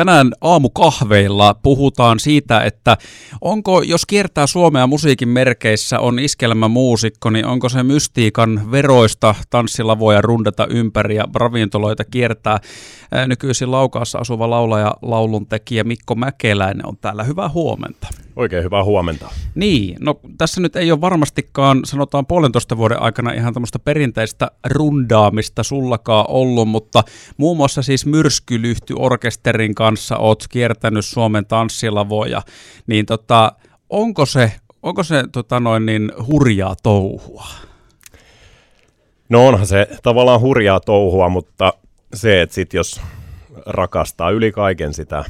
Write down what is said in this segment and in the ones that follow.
Tänään aamukahveilla puhutaan siitä, että onko, jos kiertää Suomea musiikin merkeissä, on muusikko, niin onko se mystiikan veroista tanssilavoja rundata ympäri ja ravintoloita kiertää. Nykyisin Laukaassa asuva laulaja, lauluntekijä Mikko Mäkeläinen on täällä. Hyvää huomenta. Oikein hyvää huomenta. Niin, no tässä nyt ei ole varmastikaan, sanotaan puolentoista vuoden aikana ihan tämmöistä perinteistä rundaamista sullakaan ollut, mutta muun muassa siis myrskylyhty orkesterin kanssa oot kiertänyt Suomen tanssilavoja, niin tota, onko se, onko se tota noin niin hurjaa touhua? No onhan se tavallaan hurjaa touhua, mutta se, että sit jos rakastaa yli kaiken sitä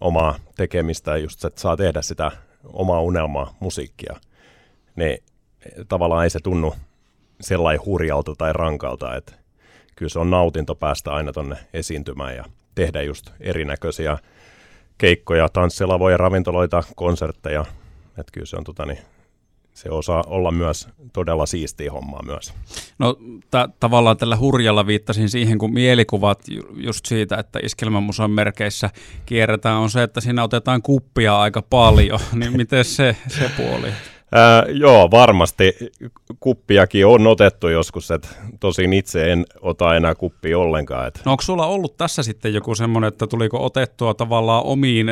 omaa tekemistä, just että saa tehdä sitä omaa unelmaa, musiikkia, niin tavallaan ei se tunnu sellainen hurjalta tai rankalta, että kyllä se on nautinto päästä aina tonne esiintymään ja tehdä just erinäköisiä keikkoja, tanssilavoja, ravintoloita, konsertteja. Että kyllä se on tota, niin, se osaa olla myös todella siistiä hommaa myös. No t- tavallaan tällä hurjalla viittasin siihen, kun mielikuvat just siitä, että iskelmämuseon merkeissä kierretään, on se, että siinä otetaan kuppia aika paljon. niin miten se, se puoli? Ää, joo, varmasti kuppiakin on otettu joskus, että tosin itse en ota enää kuppia ollenkaan. Et. No onko sulla ollut tässä sitten joku semmoinen, että tuliko otettua tavallaan omiin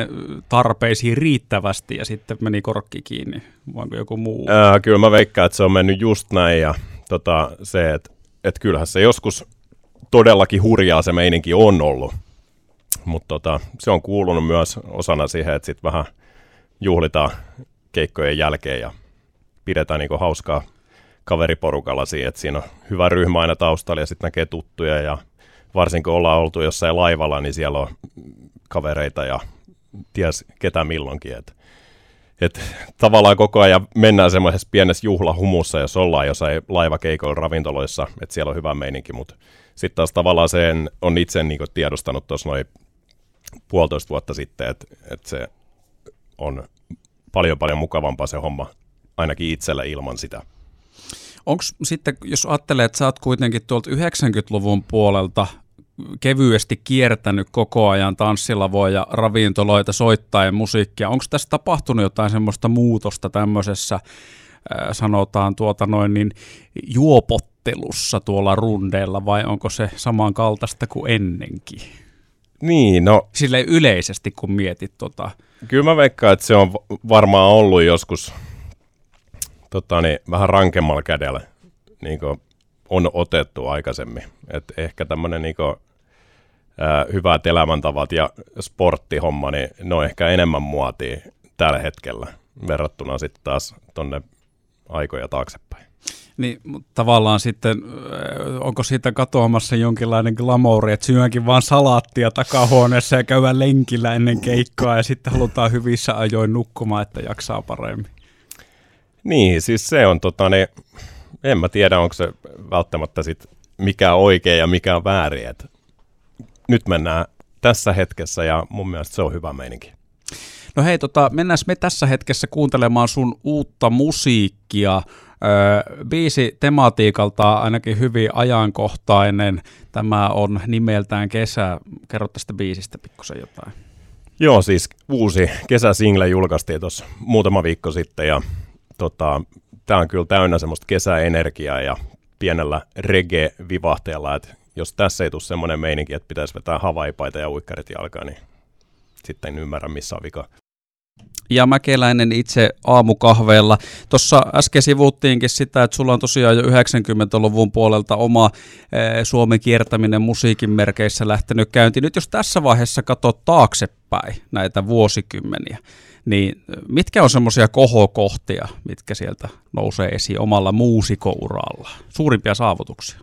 tarpeisiin riittävästi ja sitten meni korkki kiinni, vai onko joku muu? Ää, kyllä mä veikkaan, että se on mennyt just näin ja tota, se, että et kyllähän se joskus todellakin hurjaa se meininki on ollut, mutta tota, se on kuulunut myös osana siihen, että sitten vähän juhlitaan keikkojen jälkeen ja pidetään niin hauskaa kaveriporukalla siihen, että siinä on hyvä ryhmä aina taustalla ja sitten näkee tuttuja ja varsinkin kun ollaan oltu jossain laivalla, niin siellä on kavereita ja ties ketä milloinkin. Et, et tavallaan koko ajan mennään semmoisessa pienessä juhlahumussa, jos ollaan jossain laivakeikoilla ravintoloissa, että siellä on hyvä meininki, mutta sitten taas tavallaan sen on itse niin tiedostanut tuossa noin puolitoista vuotta sitten, että, että se on paljon paljon mukavampaa se homma ainakin itsellä ilman sitä. Onko sitten, jos ajattelee, että sä oot kuitenkin tuolta 90-luvun puolelta kevyesti kiertänyt koko ajan tanssilavoja, ravintoloita, soittaen musiikkia. Onko tässä tapahtunut jotain semmoista muutosta tämmöisessä, sanotaan tuota noin niin, juopottelussa tuolla rundeilla vai onko se samankaltaista kuin ennenkin? Niin, no... Sille yleisesti, kun mietit tota... Kyllä mä veikkaan, että se on varmaan ollut joskus tota, niin, vähän rankemmalla kädellä niin kuin on otettu aikaisemmin. Et ehkä tämmöinen niin kuin, hyvät elämäntavat ja sporttihomma, niin ne on ehkä enemmän muotia tällä hetkellä verrattuna sitten taas tonne aikoja taaksepäin. Niin tavallaan sitten, onko siitä katoamassa jonkinlainen glamouri, että syöänkin vaan salaattia takahuoneessa ja käydään lenkillä ennen keikkaa ja sitten halutaan hyvissä ajoin nukkumaan, että jaksaa paremmin. Niin, siis se on tota niin, en mä tiedä, onko se välttämättä sit mikä on oikein ja mikä on väärin. Et nyt mennään tässä hetkessä ja mun mielestä se on hyvä meininki. No hei, tota, mennään me tässä hetkessä kuuntelemaan sun uutta musiikkia. Öö, biisi tematiikalta ainakin hyvin ajankohtainen. Tämä on nimeltään Kesä. Kerro tästä biisistä pikkusen jotain. Joo, siis uusi kesäsingle julkaistiin tuossa muutama viikko sitten ja tota, tämä on kyllä täynnä semmoista kesäenergiaa ja pienellä reggae-vivahteella, että jos tässä ei tule semmoinen meininki, että pitäisi vetää havaipaita ja uikkarit jalkaan, niin sitten en ymmärrä, missä on vika ja Mäkeläinen itse aamukahveella. Tuossa äsken sivuttiinkin sitä, että sulla on tosiaan jo 90-luvun puolelta oma e, Suomen kiertäminen musiikin merkeissä lähtenyt käyntiin. Nyt jos tässä vaiheessa katsot taaksepäin näitä vuosikymmeniä, niin mitkä on semmoisia kohokohtia, mitkä sieltä nousee esiin omalla muusikouralla? Suurimpia saavutuksia?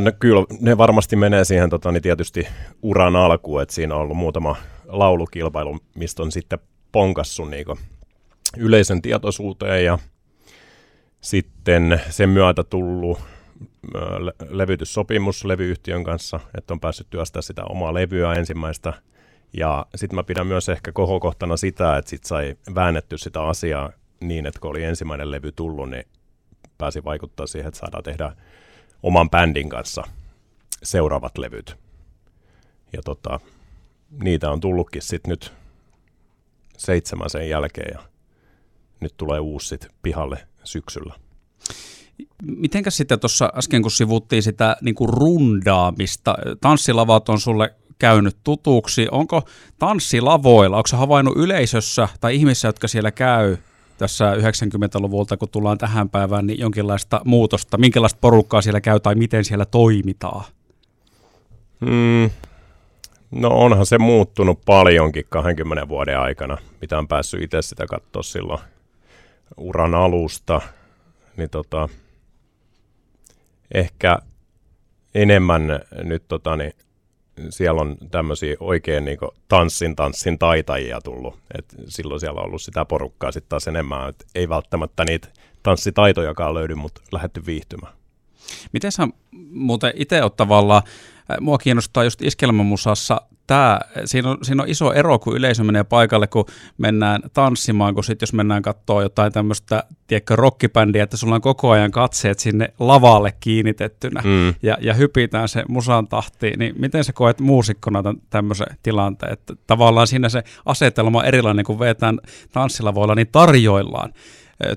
No, kyllä, ne varmasti menee siihen tota, niin tietysti uran alkuun, että siinä on ollut muutama laulukilpailu, mistä on sitten ponkassu niin yleisen tietoisuuteen ja sitten sen myötä tullut levytyssopimus levyyhtiön kanssa, että on päässyt työstää sitä omaa levyä ensimmäistä. Ja sitten mä pidän myös ehkä kohokohtana sitä, että sit sai väännetty sitä asiaa niin, että kun oli ensimmäinen levy tullut, niin pääsi vaikuttaa siihen, että saadaan tehdä oman bändin kanssa seuraavat levyt. Ja tota, niitä on tullutkin sitten nyt seitsemän sen jälkeen ja nyt tulee uusi sit pihalle syksyllä. Mitenkäs sitten tuossa äsken, kun sivuttiin sitä niin kuin rundaamista, tanssilavat on sulle käynyt tutuksi. Onko tanssilavoilla, onko havainnut yleisössä tai ihmisissä, jotka siellä käy tässä 90-luvulta, kun tullaan tähän päivään, niin jonkinlaista muutosta? Minkälaista porukkaa siellä käy tai miten siellä toimitaan? Mm, no onhan se muuttunut paljonkin 20 vuoden aikana, mitä on päässyt itse sitä katsoa silloin uran alusta. Niin tota, ehkä enemmän nyt tota, niin siellä on tämmöisiä oikein niin tanssin tanssin taitajia tullut. Et silloin siellä on ollut sitä porukkaa sitten taas enemmän, että ei välttämättä niitä tanssitaitojakaan löydy, mutta lähdetty viihtymään. Miten sä muuten itse oot tavallaan, mua kiinnostaa just iskelmämusassa tämä, siinä on, siinä on iso ero, kun yleisö menee paikalle, kun mennään tanssimaan, kun sitten jos mennään katsoa jotain tämmöistä, tiedätkö, rockibändiä, että sulla on koko ajan katseet sinne lavalle kiinnitettynä mm. ja, ja hypitään se musan tahtiin, niin miten sä koet muusikkona tämän, tämmöisen tilanteen, että tavallaan siinä se asetelma on erilainen, kun vetään tanssilavoilla, niin tarjoillaan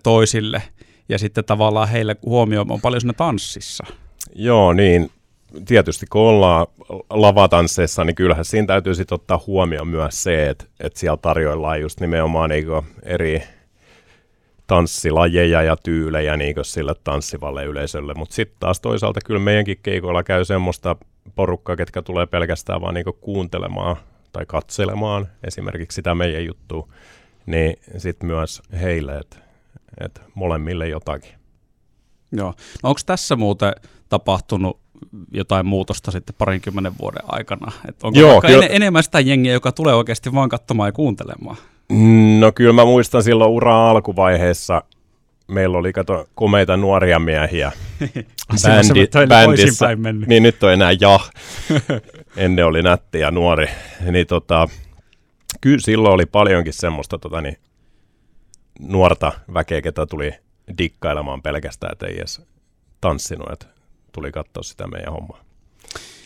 toisille ja sitten tavallaan heille huomio on paljon siinä tanssissa. Joo, niin tietysti kun ollaan lavatansseissa, niin kyllähän siinä täytyy sitten ottaa huomioon myös se, että, että siellä tarjoillaan just nimenomaan niin eri tanssilajeja ja tyylejä niin sille tanssivalle yleisölle. Mutta sitten taas toisaalta kyllä meidänkin keikoilla käy semmoista porukkaa, ketkä tulee pelkästään vaan niin kuuntelemaan tai katselemaan esimerkiksi sitä meidän juttua, niin sitten myös heille, että et molemmille jotakin. Joo. No onko tässä muuten tapahtunut jotain muutosta sitten parinkymmenen vuoden aikana? Et onko Joo, kyllä... en, enemmän sitä jengiä, joka tulee oikeasti vaan katsomaan ja kuuntelemaan? No kyllä mä muistan silloin uraa alkuvaiheessa, meillä oli kato komeita nuoria miehiä bändi, bändissä. Niin nyt on enää ja. Ennen oli nätti ja nuori. Niin tota, kyllä silloin oli paljonkin semmoista tota, niin, nuorta väkeä, ketä tuli dikkailemaan pelkästään, että ei edes tanssinut. Että tuli katsoa sitä meidän hommaa.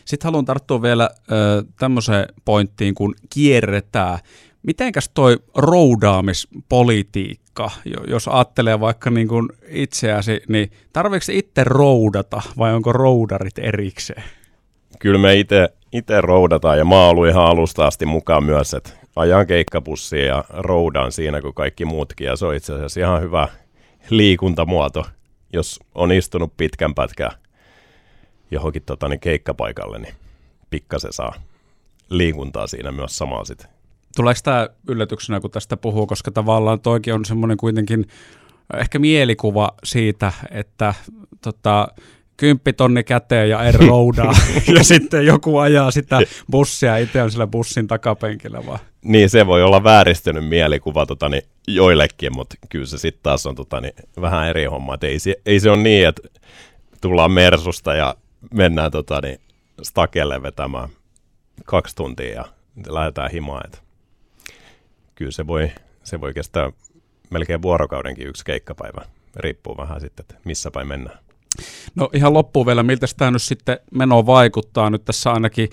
Sitten haluan tarttua vielä ö, tämmöiseen pointtiin, kun kierretään. Mitenkäs toi roudaamispolitiikka, jos ajattelee vaikka niin kuin itseäsi, niin tarvitsetko itse roudata vai onko roudarit erikseen? Kyllä me itse roudataan ja mä oon ollut ihan alusta asti mukaan myös, että ajan keikkapussia ja roudaan siinä kuin kaikki muutkin ja se on itse asiassa ihan hyvä liikuntamuoto, jos on istunut pitkän pätkän johonkin tota, niin keikkapaikalle, niin pikkasen saa liikuntaa siinä myös samaa sitten. Tuleeko tämä yllätyksenä, kun tästä puhuu, koska tavallaan toikin on semmoinen kuitenkin ehkä mielikuva siitä, että tota, kymppitonni käteen ja en roudaa, ja sitten joku ajaa sitä bussia, itse on sillä bussin takapenkillä vaan. Niin, se voi olla vääristynyt mielikuva tota, niin, joillekin, mutta kyllä se sitten taas on tota, niin, vähän eri homma. ei, se, ei se ole niin, että tullaan Mersusta ja mennään tota, niin, stakelle vetämään kaksi tuntia ja lähdetään himaan. Et kyllä se voi, se voi kestää melkein vuorokaudenkin yksi keikkapäivä. Riippuu vähän sitten, että missä päin mennään. No ihan loppuun vielä, miltä tämä nyt sitten meno vaikuttaa. Nyt tässä ainakin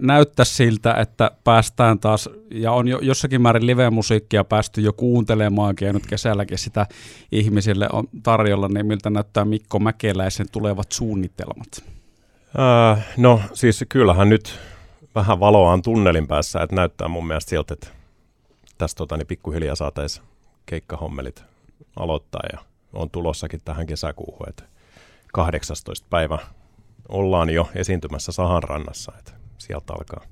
näyttää siltä, että päästään taas, ja on jo jossakin määrin live-musiikkia päästy jo kuuntelemaankin, ja nyt kesälläkin sitä ihmisille on tarjolla, niin miltä näyttää Mikko Mäkeläisen tulevat suunnitelmat? Äh, no siis kyllähän nyt vähän valoa on tunnelin päässä, että näyttää mun mielestä siltä, että tästä tota, niin pikkuhiljaa saataisiin keikkahommelit aloittaa, ja on tulossakin tähän kesäkuuhun, että 18. päivä ollaan jo esiintymässä Sahan rannassa, että sieltä alkaa